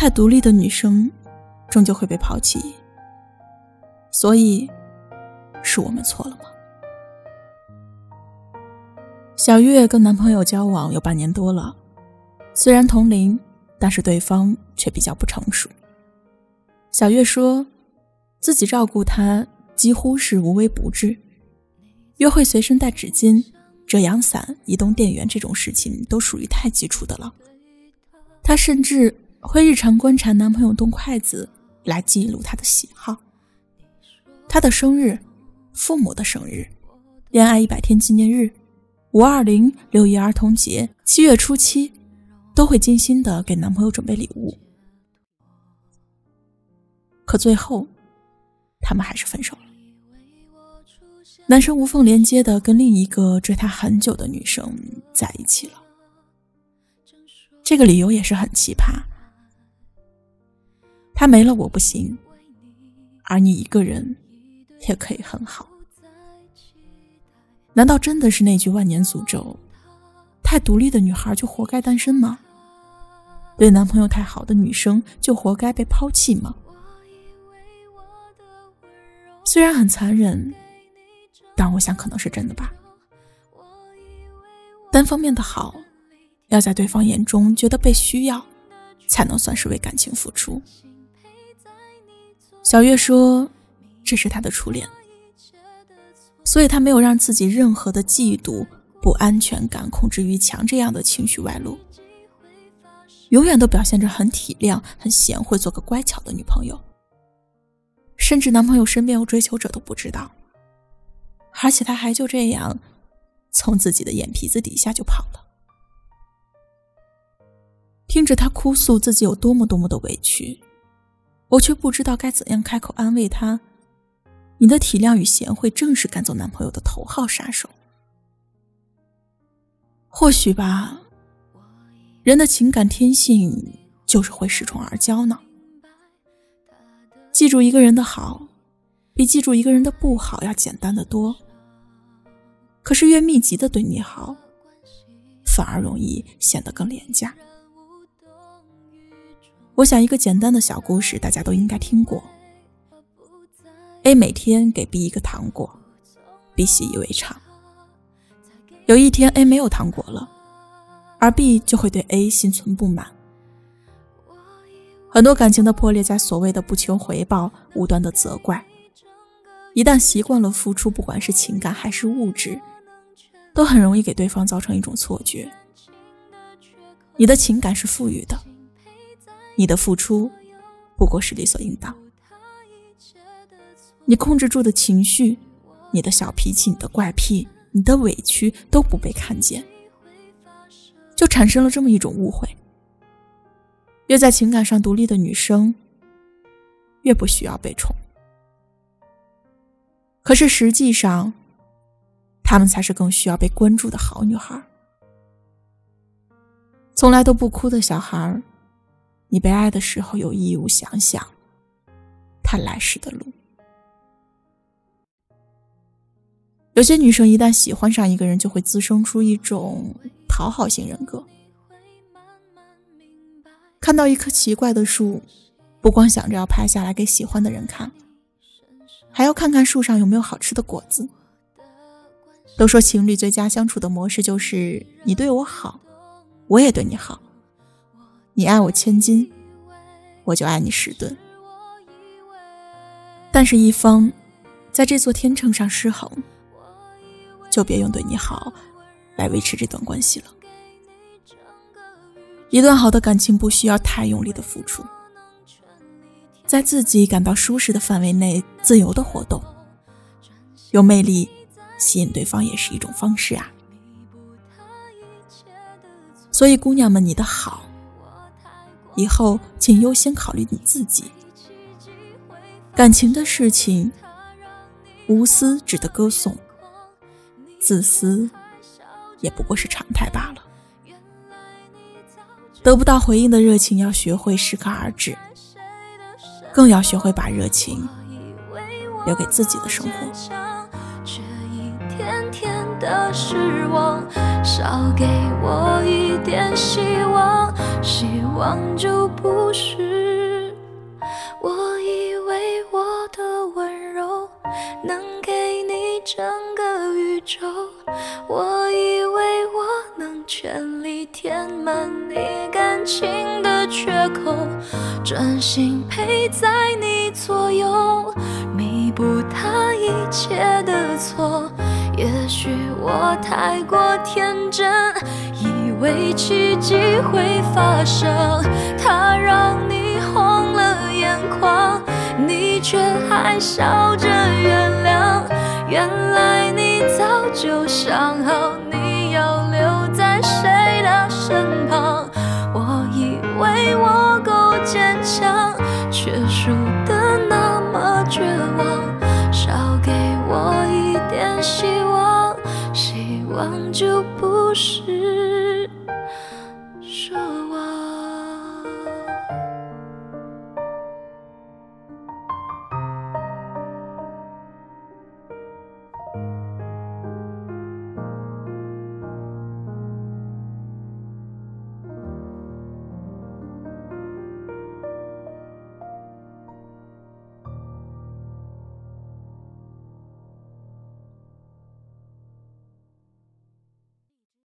太独立的女生，终究会被抛弃。所以，是我们错了吗？小月跟男朋友交往有半年多了，虽然同龄，但是对方却比较不成熟。小月说，自己照顾他几乎是无微不至，约会随身带纸巾、遮阳伞、移动电源这种事情都属于太基础的了。他甚至会日常观察男朋友动筷子来记录他的喜好。他的生日、父母的生日、恋爱一百天纪念日。五二零、六一儿童节、七月初七，都会精心的给男朋友准备礼物。可最后，他们还是分手了。男生无缝连接的跟另一个追他很久的女生在一起了。这个理由也是很奇葩。他没了我不行，而你一个人也可以很好。难道真的是那句万年诅咒？太独立的女孩就活该单身吗？对男朋友太好的女生就活该被抛弃吗？虽然很残忍，但我想可能是真的吧。单方面的好，要在对方眼中觉得被需要，才能算是为感情付出。小月说：“这是她的初恋。”所以，他没有让自己任何的嫉妒、不安全感、控制欲强这样的情绪外露，永远都表现着很体谅、很贤惠，做个乖巧的女朋友。甚至男朋友身边有追求者都不知道，而且他还就这样从自己的眼皮子底下就跑了。听着他哭诉自己有多么多么的委屈，我却不知道该怎样开口安慰他。你的体谅与贤惠，正是赶走男朋友的头号杀手。或许吧，人的情感天性就是会恃宠而骄呢。记住一个人的好，比记住一个人的不好要简单的多。可是越密集的对你好，反而容易显得更廉价。我想一个简单的小故事，大家都应该听过。A 每天给 B 一个糖果，B 习以为常。有一天 A 没有糖果了，而 B 就会对 A 心存不满。很多感情的破裂，在所谓的不求回报、无端的责怪。一旦习惯了付出，不管是情感还是物质，都很容易给对方造成一种错觉：你的情感是富裕的，你的付出不过是理所应当。你控制住的情绪，你的小脾气，你的怪癖，你的委屈都不被看见，就产生了这么一种误会：越在情感上独立的女生，越不需要被宠。可是实际上，她们才是更需要被关注的好女孩。从来都不哭的小孩，你被爱的时候有义务想想，他来时的路。有些女生一旦喜欢上一个人，就会滋生出一种讨好型人格。看到一棵奇怪的树，不光想着要拍下来给喜欢的人看，还要看看树上有没有好吃的果子。都说情侣最佳相处的模式就是你对我好，我也对你好。你爱我千金，我就爱你十吨。但是，一方在这座天秤上失衡。就别用对你好来维持这段关系了。一段好的感情不需要太用力的付出，在自己感到舒适的范围内自由的活动，有魅力吸引对方也是一种方式啊。所以，姑娘们，你的好，以后请优先考虑你自己。感情的事情，无私值得歌颂。自私，也不过是常态罢了。得不到回应的热情，要学会适可而止，更要学会把热情留给自己的生活。却一天天的失望，少给我一点希望。希望就不是。我以为我的温柔能给你整个宇宙，我以为我能全力填满你感情的缺口，专心陪在你左右，弥补他一切的错。也许我太过天真，以为奇迹会发生。他让你红了眼眶，你却还笑着原谅。原来你早就想好你要留